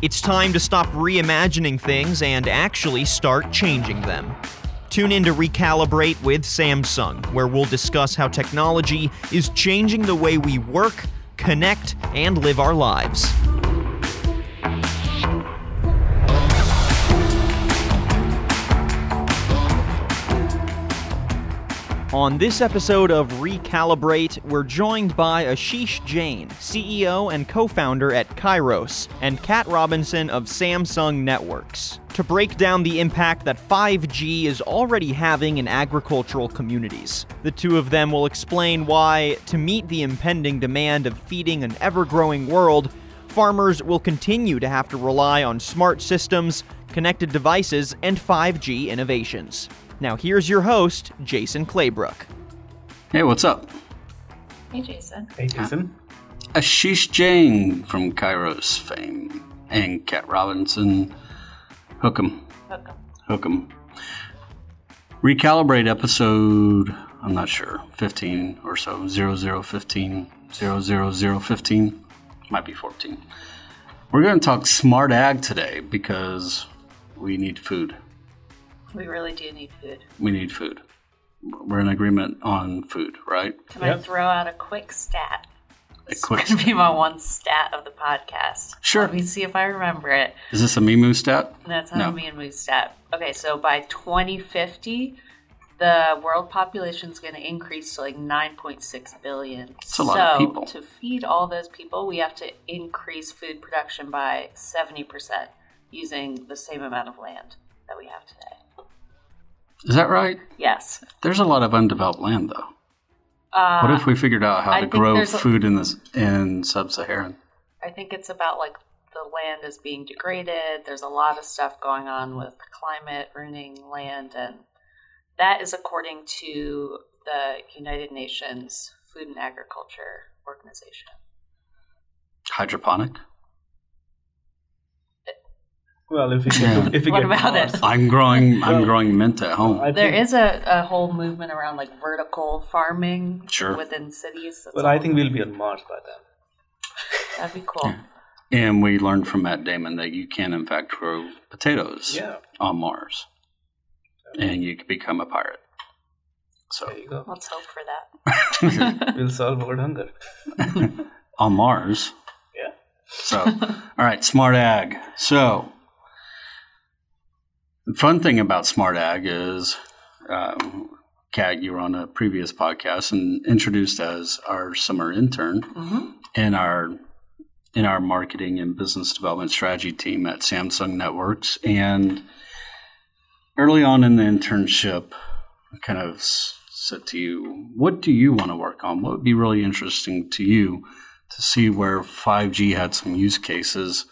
It's time to stop reimagining things and actually start changing them. Tune in to Recalibrate with Samsung, where we'll discuss how technology is changing the way we work, connect, and live our lives. On this episode of Recalibrate, we're joined by Ashish Jain, CEO and co founder at Kairos, and Kat Robinson of Samsung Networks, to break down the impact that 5G is already having in agricultural communities. The two of them will explain why, to meet the impending demand of feeding an ever growing world, farmers will continue to have to rely on smart systems, connected devices, and 5G innovations. Now, here's your host, Jason Claybrook. Hey, what's up? Hey, Jason. Hey, Jason. Ashish Jain from Kairos fame and Kat Robinson. Hook 'em. Welcome. Hook 'em. Recalibrate episode, I'm not sure, 15 or so, 0015, 00015, might be 14. We're going to talk smart ag today because we need food. We really do need food. We need food. We're in agreement on food, right? Can I throw out a quick stat? A It's quick going to be my one stat of the podcast. Sure. Let me see if I remember it. Is this a Mimu stat? That's not No. a me and Moose stat. Okay, so by 2050, the world population is going to increase to like 9.6 billion. That's a lot so of people. to feed all those people, we have to increase food production by 70% using the same amount of land that we have today. Is that right? Yes. There's a lot of undeveloped land, though. Uh, What if we figured out how I to grow a- food in this in sub-Saharan? I think it's about like the land is being degraded. There's a lot of stuff going on with climate ruining land, and that is according to the United Nations Food and Agriculture Organization. Hydroponic. Well, if we get, Yeah. if we What get about Mars, it? I'm growing. I'm Well, growing mint at home. I There think, is a, a whole movement around like vertical farming Sure. within cities. That's But I think we'll be on Mars by then. that'd be cool. and we learned from Matt Damon that you can, in fact, grow potatoes Yeah, on Mars, and you can become a pirate. So there you go. Let's hope for that. We'll solve world hunger. on Mars. Yeah. So, all right, smart ag. So, the fun thing about smart ag is, um, Kat, you were on a previous podcast and introduced as our summer intern hmm in our in our marketing and business development strategy team at Samsung Networks. And early on in the internship, I kind of s- said to you, "What do you want to work on? What would be really interesting to you?" to see where 5G had some use cases,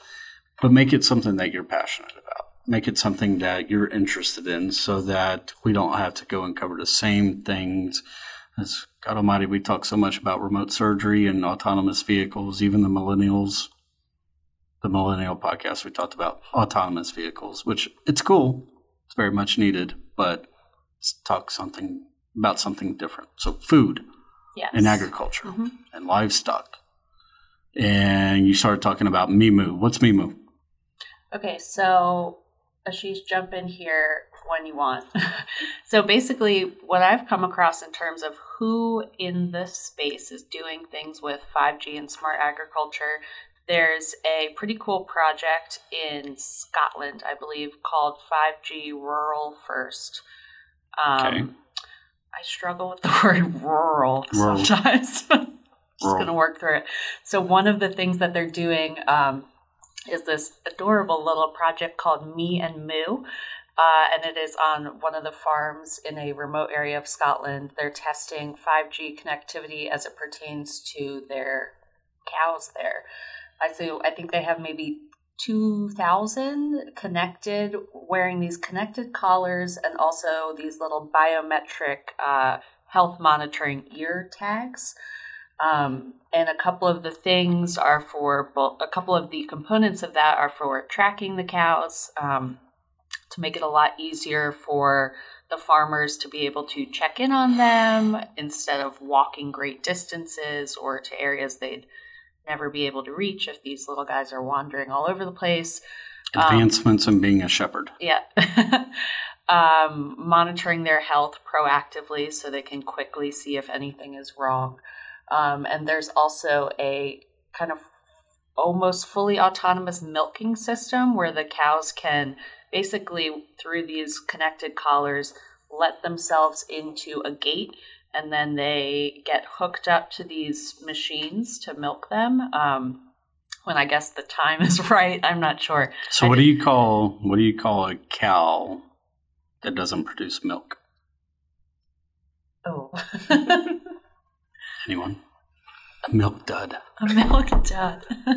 but make it something that you're passionate about. Make it something that you're interested in so that we don't have to go and cover the same things. As God Almighty, we talk so much about remote surgery and autonomous vehicles, even the millennials. The millennial podcast, we talked about autonomous vehicles, which it's cool. It's very much needed, but let's talk something about something different. So food Yes. and agriculture Mhm. and livestock. And you started talking about Mimu. What's Mimu? Okay, so Ashish, jump in here when you want. so basically, what I've come across in terms of who in this space is doing things with 5G and smart agriculture, there's a pretty cool project in Scotland, I believe, called 5G Rural First. Um, Okay. I struggle with the word rural, Rural. sometimes. Just going to work through it. So, one of the things that they're doing um, is this adorable little project called Me and Moo. Uh, and it is on one of the farms in a remote area of Scotland. They're testing 5G connectivity as it pertains to their cows there. I so I think they have maybe 2,000 connected, wearing these connected collars and also these little biometric uh, health monitoring ear tags. Um, and a couple of the things are for both, a couple of the components of that are for tracking the cows um, to make it a lot easier for the farmers to be able to check in on them instead of walking great distances or to areas they'd never be able to reach if these little guys are wandering all over the place. Um, Advancements in being a shepherd. Yeah. um, monitoring their health proactively so they can quickly see if anything is wrong. Um, and there's also a kind of almost fully autonomous milking system where the cows can basically, through these connected collars, let themselves into a gate and then they get hooked up to these machines to milk them. Um, when I guess the time is right, I'm not sure. So, I what do you call what do you call a cow that doesn't produce milk? Oh, Anyone? A milk dud. a milk dud.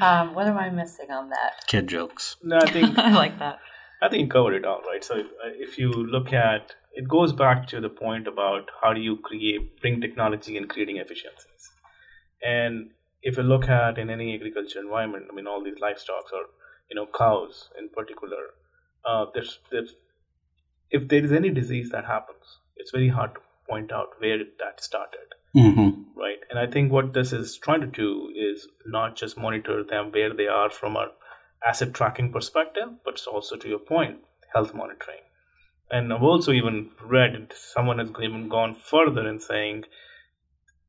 um, what am I missing on that? Kid jokes. No, I think I like that. I think you covered it all, right? So if, uh, if you look at it, goes back to the point about how do you create, bring technology and creating efficiencies. And if you look at in any agriculture environment, I mean, all these livestock or you know cows in particular, uh, there's there's if there is any disease that happens, it's very hard to point out where that started Mm-hmm. right? And I think what this is trying to do is not just monitor them where they are from a asset tracking perspective, but it's also to your point, health monitoring. And I've also even read someone has even gone further in saying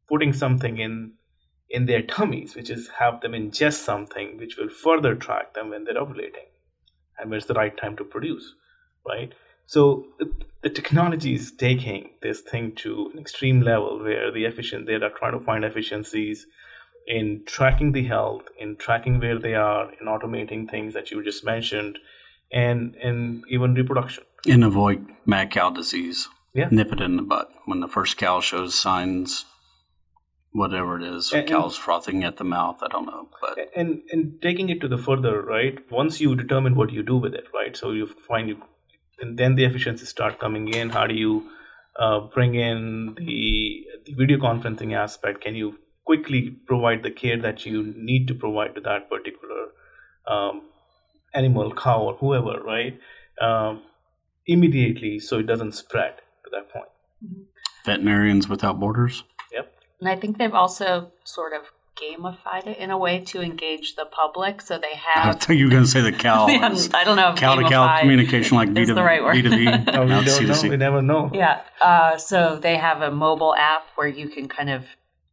putting something in in their tummies, which is have them ingest something which will further track them when they're ovulating and when it's the right time to produce, right? So the, technology is taking this thing to an extreme level where the efficient they are trying to find efficiencies in tracking the health, in tracking where they are, in automating things that you just mentioned, and and even reproduction. And avoid mad cow disease. Yeah. Nip it in the butt. When the first cow shows signs, whatever it is, And- cows frothing at the mouth, I don't know. But and and taking it to the further right once you determine what you do with it right so you find you and then the efficiencies start coming in. How do you uh, bring in the, the video conferencing aspect? Can you quickly provide the care that you need to provide to that particular um, animal cow or whoever right? Um, immediately so it doesn't spread to that point. Veterinarians without borders. Yep. And I think they've also sort of gamified it in a way to engage the public. So they I have. thought you were going to say the cow. Yeah, I don't know if cow to cow communication like B is to the right word. B to V. oh, we Now it's don't know C2C. we never know Yeah. Uh, so they have a mobile app where you can kind of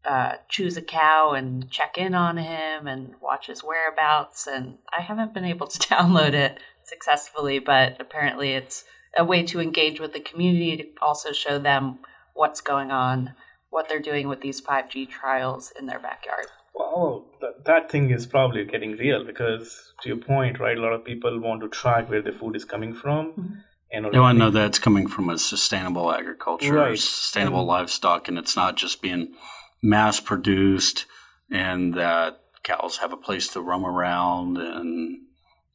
uh, choose a cow and check in on him and watch his whereabouts. And I haven't been able to download it successfully, but apparently it's a way to engage with the community to also show them what's going on, what they're doing with these 5G trials in their backyard. Well, that, that thing is probably getting real because, to your point, right? A lot of people want to track where the food is coming from, Mhm. and They want to know that it's coming from a sustainable agriculture, Right. sustainable And- livestock, and it's not just being mass produced, and that cows have a place to roam around and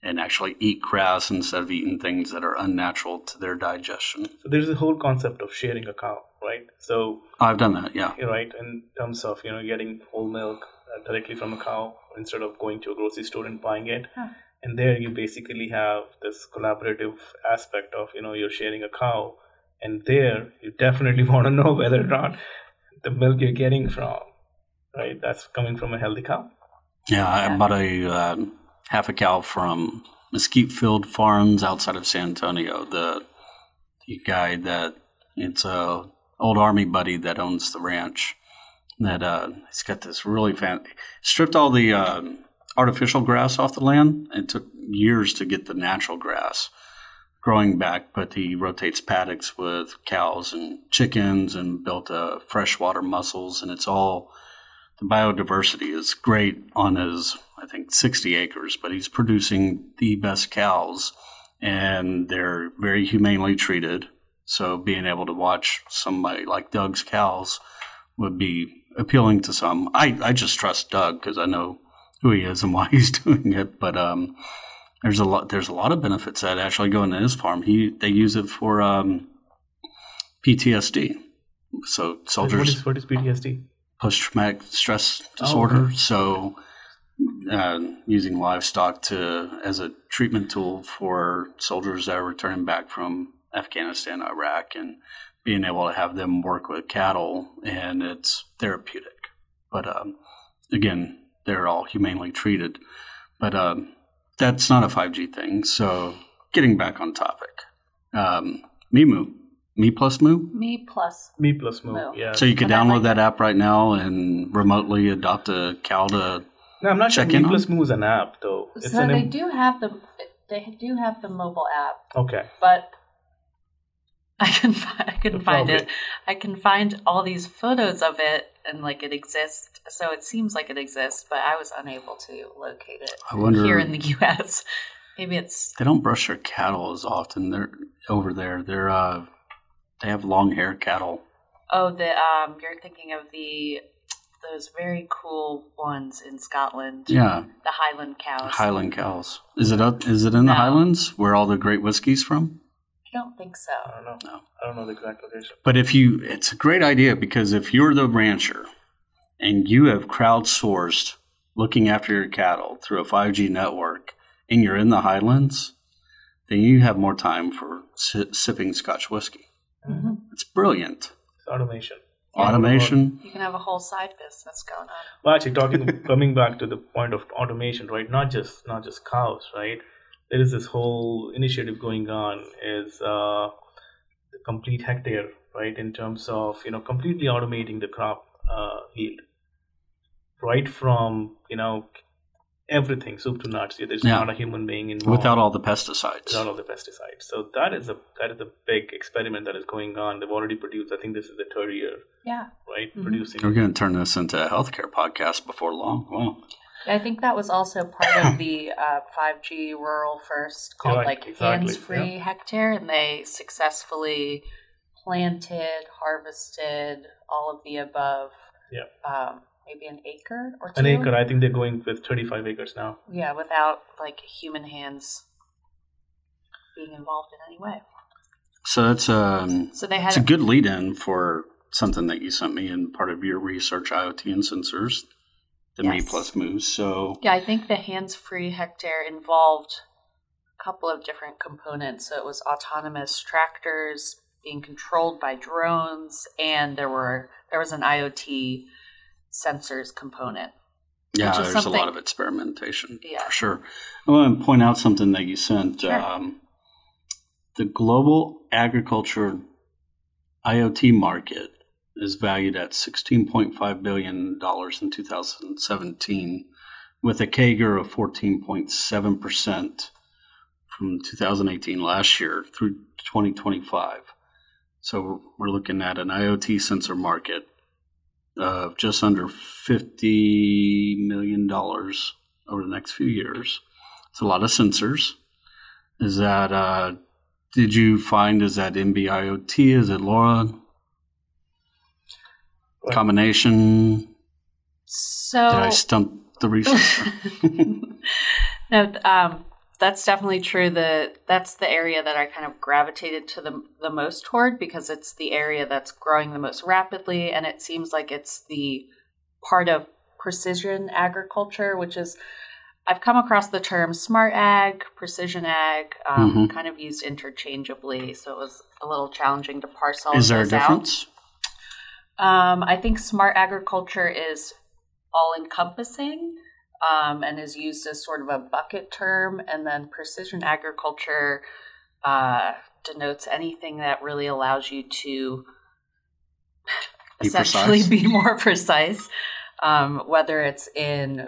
and actually eat grass instead of eating things that are unnatural to their digestion. So there's a whole concept of sharing a cow, right? So I've done that, yeah. you're right in terms of you know getting whole milk uh, directly from a cow instead of going to a grocery store and buying it. Huh. And there you basically have this collaborative aspect of you know you're sharing a cow, and there you definitely want to know whether or not the milk you're getting from, right? That's coming from a healthy cow. Yeah, I bought a uh, half a cow from Mesquite Field Farms outside of San Antonio. The the guy that it's a old army buddy that owns the ranch. That uh, he's got this really fan. Stripped all the uh, artificial grass off the land. It took years to get the natural grass growing back, but he rotates paddocks with cows and chickens and built uh, freshwater mussels, and it's all the biodiversity is great on his I think 60 acres, but he's producing the best cows and they're very humanely treated. So being able to watch somebody like Doug's cows would be appealing to some. I, I just trust Doug because I know who he is and why he's doing it. But um, there's a lot there's a lot of benefits that actually go into his farm. He they use it for um, PTSD. So soldiers is what is PTSD? post traumatic stress Oh, disorder. okay. So, uh, using livestock to as a treatment tool for soldiers that are returning back from Afghanistan, Iraq, and being able to have them work with cattle, and it's therapeutic. But um, again, they're all humanely treated. But um, that's not a 5G thing. So getting back on topic, um, MeMoo, Me Plus Moo. Me plus. Me plus Moo. Moo. Yeah. So you could And I download like that app right now and remotely adopt a cow to. no, I'm not check sure in Me plus Moo is an app though. It's so an they im- do have the they do have the mobile app, okay. but I can I can find it. I can find all these photos of it and like it exists. So it seems like it exists, but I was unable to locate it I wonder. here in the U.S. Maybe it's they don't brush their cattle as often. They're over there. They're uh, they have long hair cattle. oh the um you're thinking of the those very cool ones in Scotland. Yeah, The Highland cows. Highland cows. Is it up? Is it in the Highlands where all the great whiskey's from? I don't think so. I don't know. No. I don't know the exact location. But if you, it's a great idea because if you're the rancher and you have crowdsourced looking after your cattle through a 5G network and you're in the Highlands, then you have more time for si- sipping Scotch whiskey. hmm It's brilliant. It's automation. Automation. You can have a whole side business going on. Well, actually, talking coming back to the point of automation, right? Not just not just cows, right? There is this whole initiative going on is uh, the complete hectare, right? In terms of you know completely automating the crop uh, yield, right from you know everything soup to nuts. There's Yeah. not a human being involved Without all the pesticides. without all the pesticides. So that is a that is a big experiment that is going on. They've already produced. I think this is the third year, Yeah. right? Mhm. Producing. We're going to turn this into a healthcare podcast before long. Wow. I think that was also part of the uh, 5G rural first called Right, like exactly, hands free hectare, and they successfully planted, harvested all of the above. Yeah. Um, maybe an acre or two. An acre. I think they're going with 35 acres now. Yeah, without like human hands being involved in any way. So that's um, So they had it's a good lead in for something that you sent me in part of your research IoT and sensors, the Me Yes. Plus Moves. So Yeah, I think the hands free hectare involved a couple of different components. So it was autonomous tractors being controlled by drones, and there were there was an IoT sensors component. Yeah, there's a lot of experimentation Yeah. for sure. I want to point out something that you sent. Sure. Um, the global agriculture IoT market is valued at $16.5 billion in 2017, with a CAGR of 14.7% from 2018 last year through 2025. So we're looking at an IoT sensor market of just under $50 million over the next few years. It's a lot of sensors. Is that, uh, did you find, is that NB-IoT? Is it LoRa? Combination? So Did I stump the researcher? no, um, that's definitely true. The that's the area that I kind of gravitated to the the most toward because it's the area that's growing the most rapidly, and it seems like it's the part of precision agriculture, which is I've come across the term smart ag, precision ag, um, Mhm. kind of used interchangeably, so it was a little challenging to parse all is there a those out. Um, I think smart agriculture is all encompassing um, and is used as sort of a bucket term. And then precision agriculture uh, denotes anything that really allows you to Be essentially precise. be more precise, um, whether it's in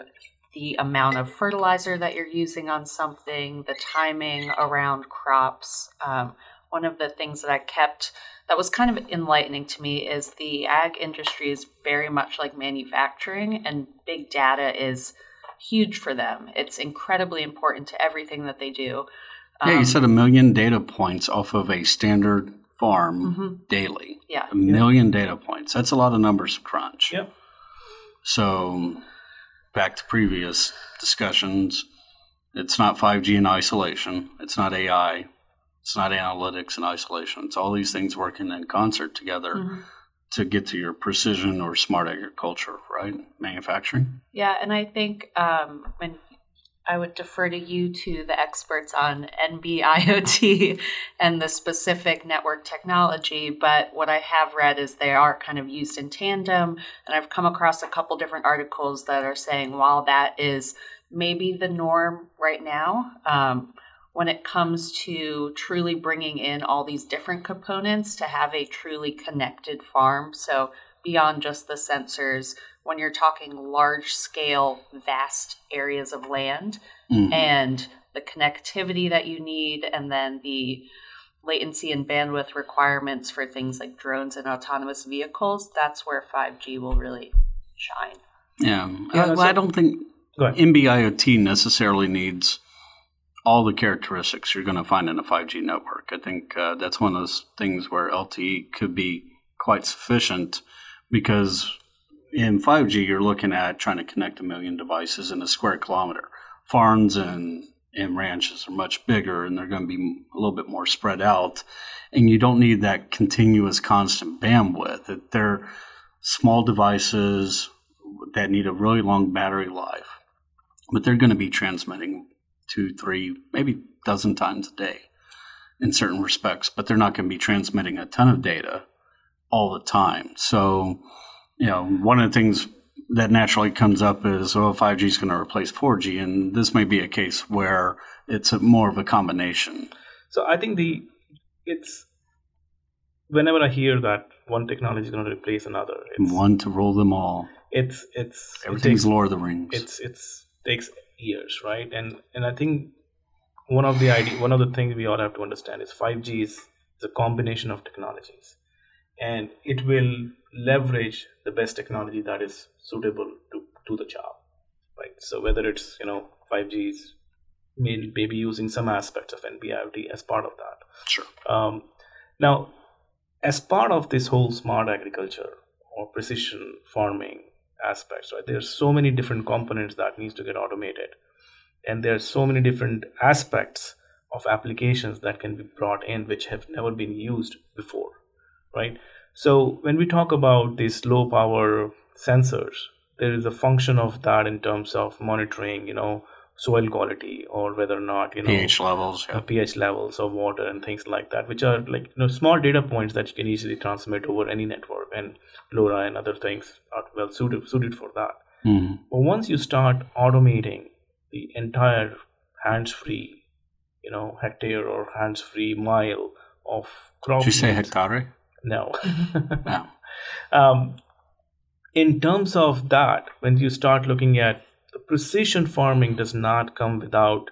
the amount of fertilizer that you're using on something, the timing around crops. Um, one of the things that I kept that was kind of enlightening to me is the ag industry is very much like manufacturing, and big data is huge for them. It's incredibly important to everything that they do. yeah, you Um, said a million data points off of a standard farm mhm, daily. yeah. A million data points. That's a lot of numbers to crunch. Yep. So, back to previous discussions, it's not 5G in isolation. It's not AI. It's not analytics in isolation. It's all these things working in concert together Mhm. to get to your precision or smart agriculture, right? Manufacturing. Yeah, and I think um, when I would defer to you to the experts on NB-IoT and the specific network technology. But what I have read is they are kind of used in tandem. And I've come across a couple different articles that are saying while that is maybe the norm right now, um, when it comes to truly bringing in all these different components to have a truly connected farm. So beyond just the sensors, when you're talking large scale, vast areas of land mm-hmm. and the connectivity that you need, and then the latency and bandwidth requirements for things like drones and autonomous vehicles, that's where 5G will really shine. Yeah. yeah I, so, I don't think NB-IoT necessarily needs all the characteristics you're going to find in a 5G network. I think uh, that's one of those things where LTE could be quite sufficient because in 5G, you're looking at trying to connect a million devices in a square kilometer. Farms and, and ranches are much bigger and they're going to be a little bit more spread out. And you don't need that continuous constant bandwidth. They're small devices that need a really long battery life, but they're going to be transmitting two, three, maybe a dozen times a day in certain respects, but they're not going to be transmitting a ton of data all the time. So, you know, one of the things that naturally comes up is, oh, 5G is going to replace 4G, and this may be a case where it's a, more of a combination. So I think the it's whenever I hear that one technology is going to replace another, it's, one to rule them all. It's it's everything's it takes, Lord of the Rings. It's it's takes years, right? And and I think one of the idea, one of the things we all have to understand is 5G is, is a combination of technologies, and it will leverage the best technology that is suitable to do the job right? So whether it's you know 5g is maybe using some aspects of NB-IoT as part of that. Sure. Um, now as part of this whole smart agriculture or precision farming aspects right? There's mm-hmm. so many different components that needs to get automated. And there's so many different aspects of applications that can be brought in which have never been used before right? So when we talk about these low power sensors, there is a function of that in terms of monitoring, you know, soil quality or whether or not you know pH levels, yeah. pH levels of water and things like that, which are like you know small data points that you can easily transmit over any network, and LoRa and other things are well suited suited for that. Mm. But once you start automating the entire hands-free, you know, hectare or hands-free mile of crop. Did you say hectare? No. no. Um, in terms of that, when you start looking at precision farming, does not come without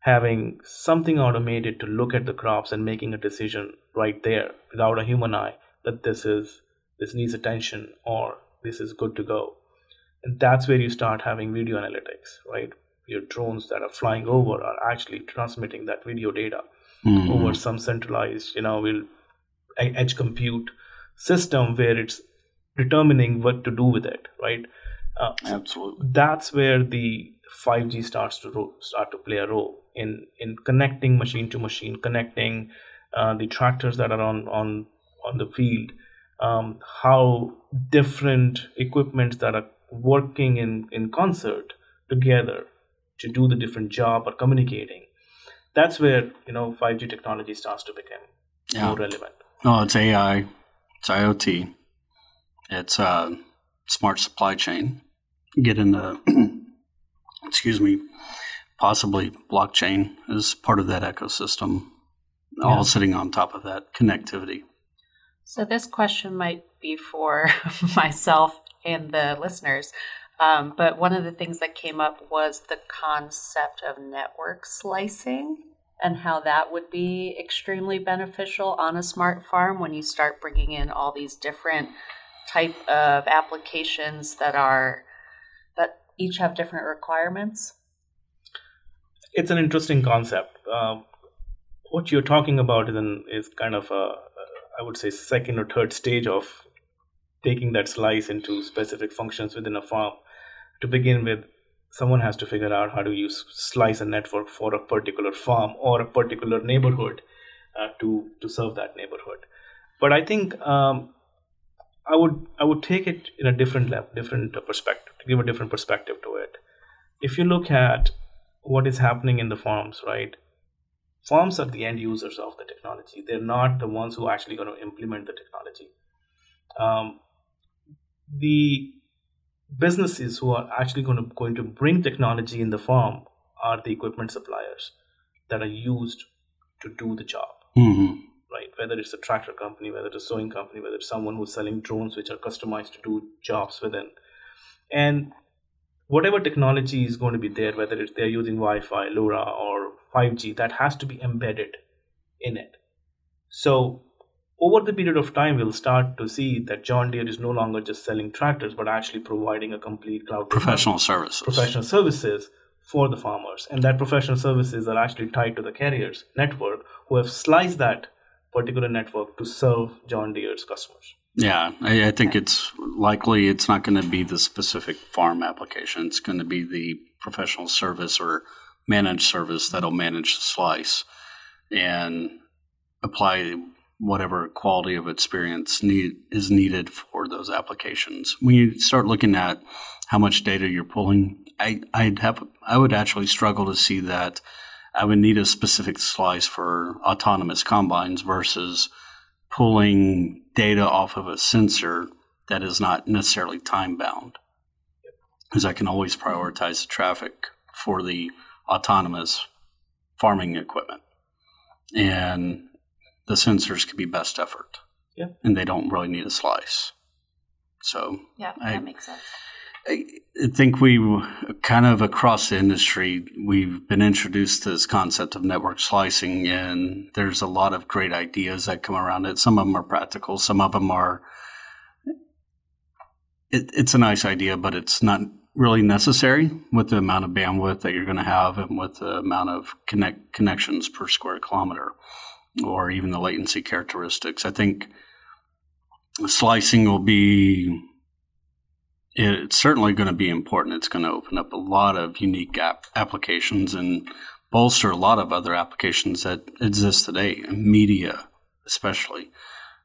having something automated to look at the crops and making a decision right there without a human eye that this is this needs attention or this is good to go. And that's where you start having video analytics, right? Your drones that are flying over are actually transmitting that video data mm-hmm. over some centralized, you know, will edge compute system where it's determining what to do with it, right? Uh, Absolutely. That's where the 5G starts to ro- start to play a role in in connecting machine to machine, connecting uh, the tractors that are on on on the field, um, how different equipments that are working in in concert together to do the different job or communicating. That's where you know 5G technology starts to become yeah. more relevant. No, it's AI, it's IoT, it's uh, smart supply chain. Get into, excuse me, possibly blockchain is part of that ecosystem, yeah. all sitting on top of that connectivity. So, this question might be for myself and the listeners. Um, but one of the things that came up was the concept of network slicing and how that would be extremely beneficial on a smart farm when you start bringing in all these different type of applications that are each have different requirements? It's an interesting concept. Um, what you're talking about is, an, is kind of a i would say second or third stage of taking that slice into specific functions within a farm to begin with someone has to figure out how to use slice a network for a particular farm or a particular neighborhood uh, to to serve that neighborhood. But I think um, I would I would take it in a different level, different perspective to give a different perspective to it. If you look at what is happening in the farms, right? Farms are the end users of the technology. They're not the ones who are actually going to implement the technology. Um, the businesses who are actually going to going to bring technology in the farm are the equipment suppliers that are used to do the job. Mm-hmm. Right, whether it's a tractor company, whether it's a sowing company, whether it's someone who's selling drones which are customized to do jobs within, and whatever technology is going to be there, whether it's they're using Wi-Fi, LoRa, or 5G, that has to be embedded in it. So over the period of time, we'll start to see that John Deere is no longer just selling tractors, but actually providing a complete cloud professional services. Professional services for the farmers, and that professional services are actually tied to the carriers network, who have sliced that particular network to serve John Deere's customers. Yeah, I, I think it's likely it's not going to be the specific farm application. It's going to be the professional service or managed service that'll manage the slice and apply whatever quality of experience need, is needed for those applications. When you start looking at how much data you're pulling, I, I'd have I would actually struggle to see that I would need a specific slice for autonomous combines versus pulling data off of a sensor that is not necessarily time bound. Because I can always prioritize the traffic for the autonomous farming equipment. And the sensors could be best effort. Yeah. And they don't really need a slice. So Yeah, I- that makes sense. I think we kind of across the industry, we've been introduced to this concept of network slicing, and there's a lot of great ideas that come around it. Some of them are practical, some of them are. It, it's a nice idea, but it's not really necessary with the amount of bandwidth that you're going to have and with the amount of connect connections per square kilometer, or even the latency characteristics. I think slicing will be it's certainly going to be important. It's going to open up a lot of unique app applications and bolster a lot of other applications that exist today, in media especially,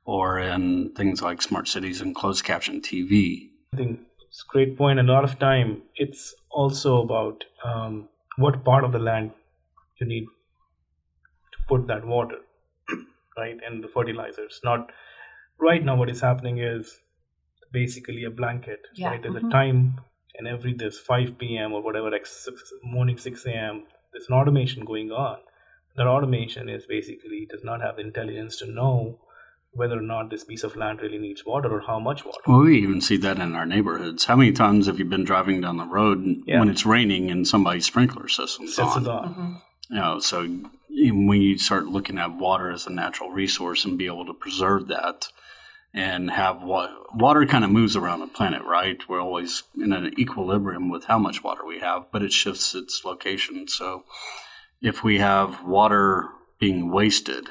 or in things like smart cities and closed caption TV. I think it's a great point. A lot of time, it's also about um, what part of the land you need to put that water, right, and the fertilizers. Not right now. What is happening is basically a blanket. Yeah, Right, there's mhm. a time, and every this 5 p.m. or whatever, like six, morning 6 a.m. There's an automation going on. That automation is basically does not have the intelligence to know whether or not this piece of land really needs water or how much water. Well, we even see that in our neighborhoods. How many times have you been driving down the road Yeah. when it's raining and somebody's sprinkler system's Sets on? it off. Mhm. You know, so when you start looking at water as a natural resource and be able to preserve that and have wa- water kind of moves around the planet, right? We're always in an equilibrium with how much water we have, but it shifts its location. So if we have water being wasted,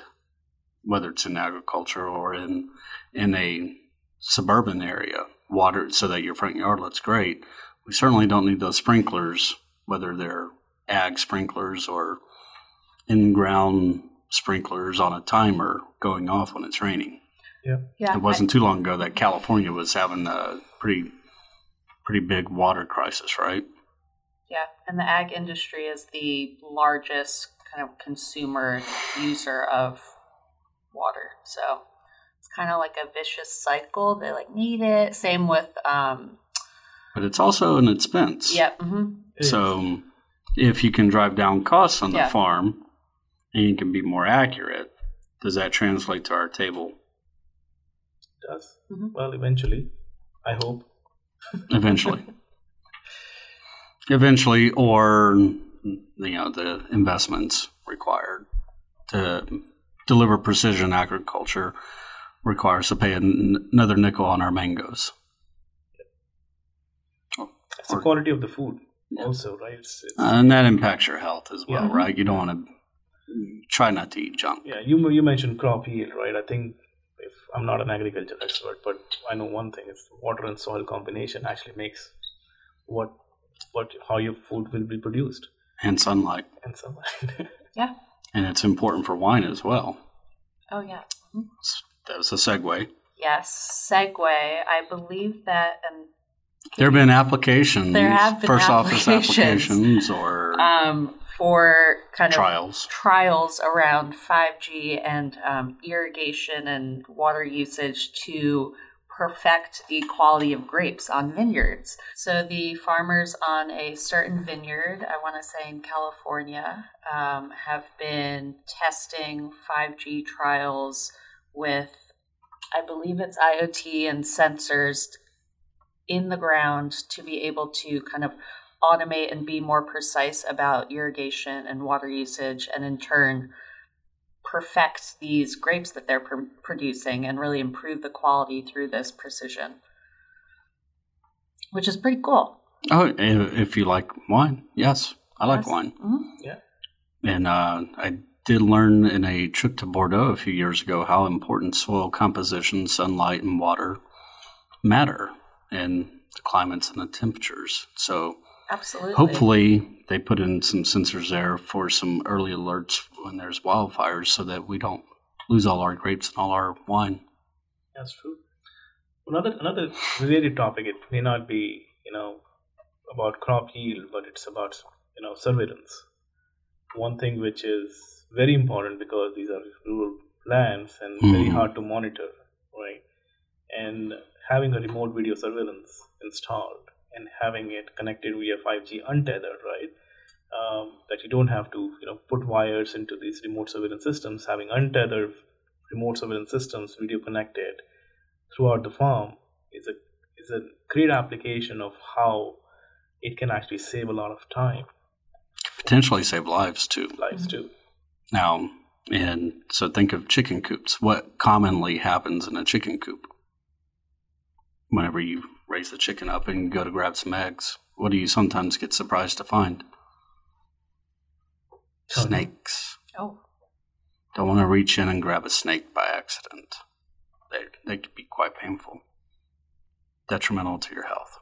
whether it's in agriculture or in in a suburban area, water so that your front yard looks great, we certainly don't need those sprinklers, whether they're ag sprinklers or in ground sprinklers on a timer going off when it's raining. Yeah, It wasn't too long ago that California was having a pretty pretty big water crisis, right? Yeah, and the ag industry is the largest kind of consumer user of water. So it's kind of like a vicious cycle. They like need it. Same with um But it's also an expense. yeah, hmm So if you can drive down costs on the Yeah. farm and you can be more accurate, does that translate to our table does. Mhm. Well, eventually, I hope. eventually? eventually, or you know the investments required to deliver precision agriculture requires to pay an- another nickel on our mangoes. It's the Or- quality of the food, Yeah. also, right? It's, it's, Uh, and that impacts your health as well, Yeah. right? You don't want to try not to eat junk. yeah, you you mentioned crop yield, right? I think if I'm not an agriculture expert, but I know one thing: it's water and soil combination actually makes what what how your food will be produced And sunlight. and so Yeah. And it's important for wine as well. Oh yeah. That was a segue. Yes. Segue. I believe that and There have been applications. There have been first office applications. applications or um, for kind of trials. trials around 5G and um, irrigation and water usage to perfect the quality of grapes on vineyards. So the farmers on a certain vineyard, I want to say in California, um, have been testing 5G trials with, I believe it's IoT and sensors in the ground to be able to kind of automate and be more precise about irrigation and water usage, and in turn, perfect these grapes that they're pr- producing and really improve the quality through this precision, which is pretty cool. Oh, if you like wine, yes, I like Yes. wine. Mhm. Yeah. And uh, I did learn in a trip to Bordeaux a few years ago how important soil composition, sunlight, and water matter in the climates and the temperatures. So Absolutely. hopefully they put in some sensors there for some early alerts when there's wildfires so that we don't lose all our grapes and all our wine. That's true. Another another related topic. It may not be you know about crop yield, but it's about you know surveillance. One thing which is very important because these are rural lands and very Mhm. hard to monitor, right? And having a remote video surveillance installed and having it connected via 5G untethered, right? Um, that you don't have to you know put wires into these remote surveillance systems. Having untethered remote surveillance systems, video connected throughout the farm is a is a great application of how it can actually save a lot of time Potentially save lives too. lives too Now, and so think of chicken coops. What commonly happens in a chicken coop? Whenever you raise the chicken up and go to grab some eggs, what do you sometimes get surprised to find? Tell me. Snakes. oh, Don't want to reach in and grab a snake by accident. They, they could be quite painful, detrimental to your health.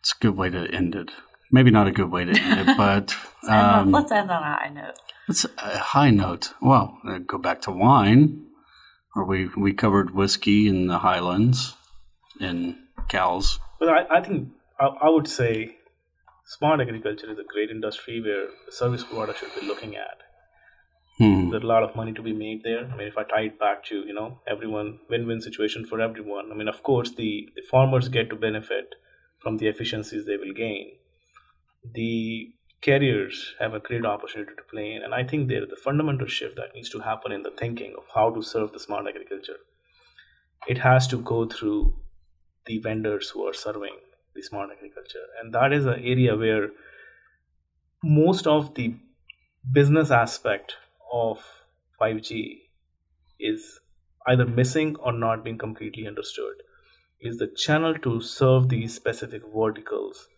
It's a good way to end it. Maybe not a good way to end it, but let's, end on, um, let's end on a high note. it's a high note. Well, uh, go back to wine, where we, we covered whiskey in the Highlands and cows. but i, I think I, I would say smart agriculture is a great industry where the service provider should be looking at Hmm. there's a lot of money to be made there i mean if i tie it back to you know everyone win-win situation for everyone i mean of course the, the farmers get to benefit from the efficiencies they will gain the carriers have a great opportunity to play in and i think there is a fundamental shift that needs to happen in the thinking of how to serve the smart agriculture it has to go through the vendors who are serving the smart agriculture and that is an area where most of the business aspect of 5G is either missing or not being completely understood. Is the channel to serve these specific verticals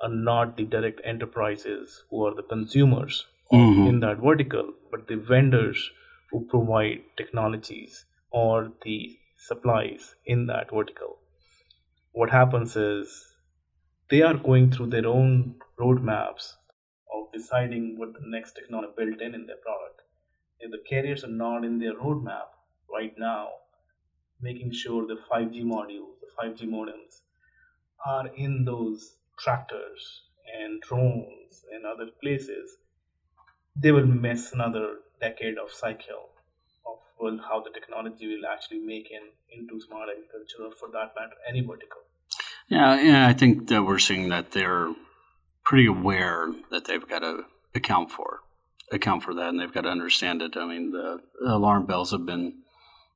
are not the direct enterprises who are the consumers Mhm. in that vertical, but the vendors who provide technologies or the supplies in that vertical. What happens is they are going through their own roadmaps of deciding what the next technology built in in their product. If the carriers are not in their roadmap right now, making sure the 5G modules, the 5G modems are in those tractors and drones and other places, they will miss another decade of cycle well, how the technology will actually make in into smart agriculture or for that matter any vertical. Yeah, yeah, I think that we're seeing that they're pretty aware that they've got to account for account for that, and they've got to understand it. I mean, the alarm bells have been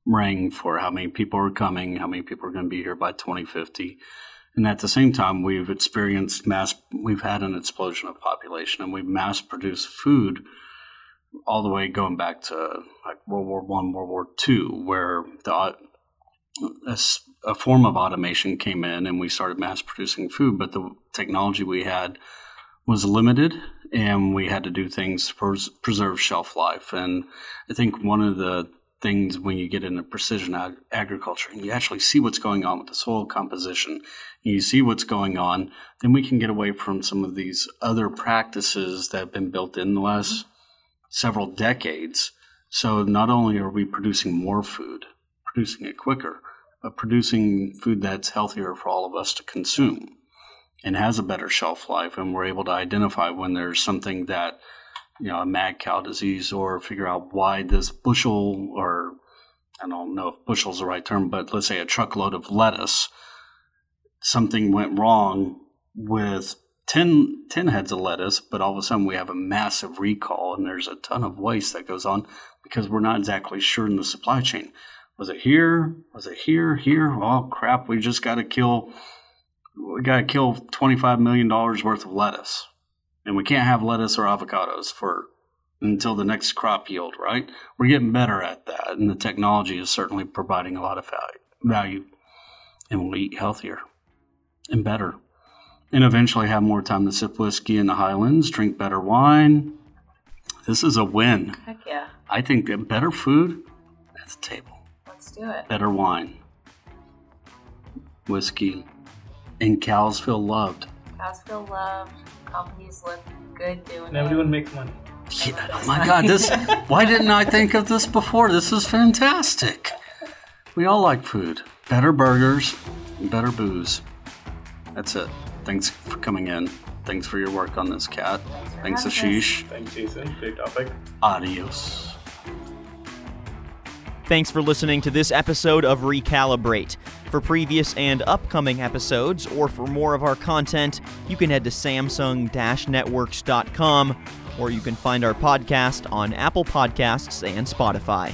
rang for how many people are coming, how many people are going to be here by 2050, and at the same time, we've experienced mass. We've had an explosion of population, and we've mass produced food all the way going back to like World War One, World War Two, where the a, a form of automation came in and we started mass producing food, but the technology we had was limited and we had to do things to pres- preserve shelf life. And I think one of the things when you get into precision ag- agriculture and you actually see what's going on with the soil composition, you see what's going on, then we can get away from some of these other practices that have been built in the last several decades. So not only are we producing more food, producing it quicker, but producing food that's healthier for all of us to consume and has a better shelf life. And we're able to identify when there's something that, you know, a mad cow disease or figure out why this bushel or I don't know if bushel's the right term, but let's say a truckload of lettuce, something went wrong with 10, 10 heads of lettuce, but all of a sudden we have a massive recall and there's a ton of waste that goes on because we're not exactly sure in the supply chain. Was it here? Was it here? Here? Oh crap! We just got to kill. We got to kill twenty-five million dollars worth of lettuce, and we can't have lettuce or avocados for until the next crop yield. Right? We're getting better at that, and the technology is certainly providing a lot of value, and we'll eat healthier and better, and eventually have more time to sip whiskey in the Highlands, drink better wine. This is a win. Heck yeah! I think better food at the table Let's do it. Better wine, whiskey, and cows feel loved. Cows feel loved. Companies look good doing and everyone makes money. Yeah, oh my God! This. why didn't I think of this before? This is fantastic. We all like food. Better burgers, better booze. That's it. Thanks for coming in. Thanks for your work on this, Kat. Thanks, Thanks Ashish. Thanks, Jason. Great topic. Adios. Thanks for listening to this episode of Recalibrate. For previous and upcoming episodes, or for more of our content, you can head to Samsung networks.com, or you can find our podcast on Apple Podcasts and Spotify.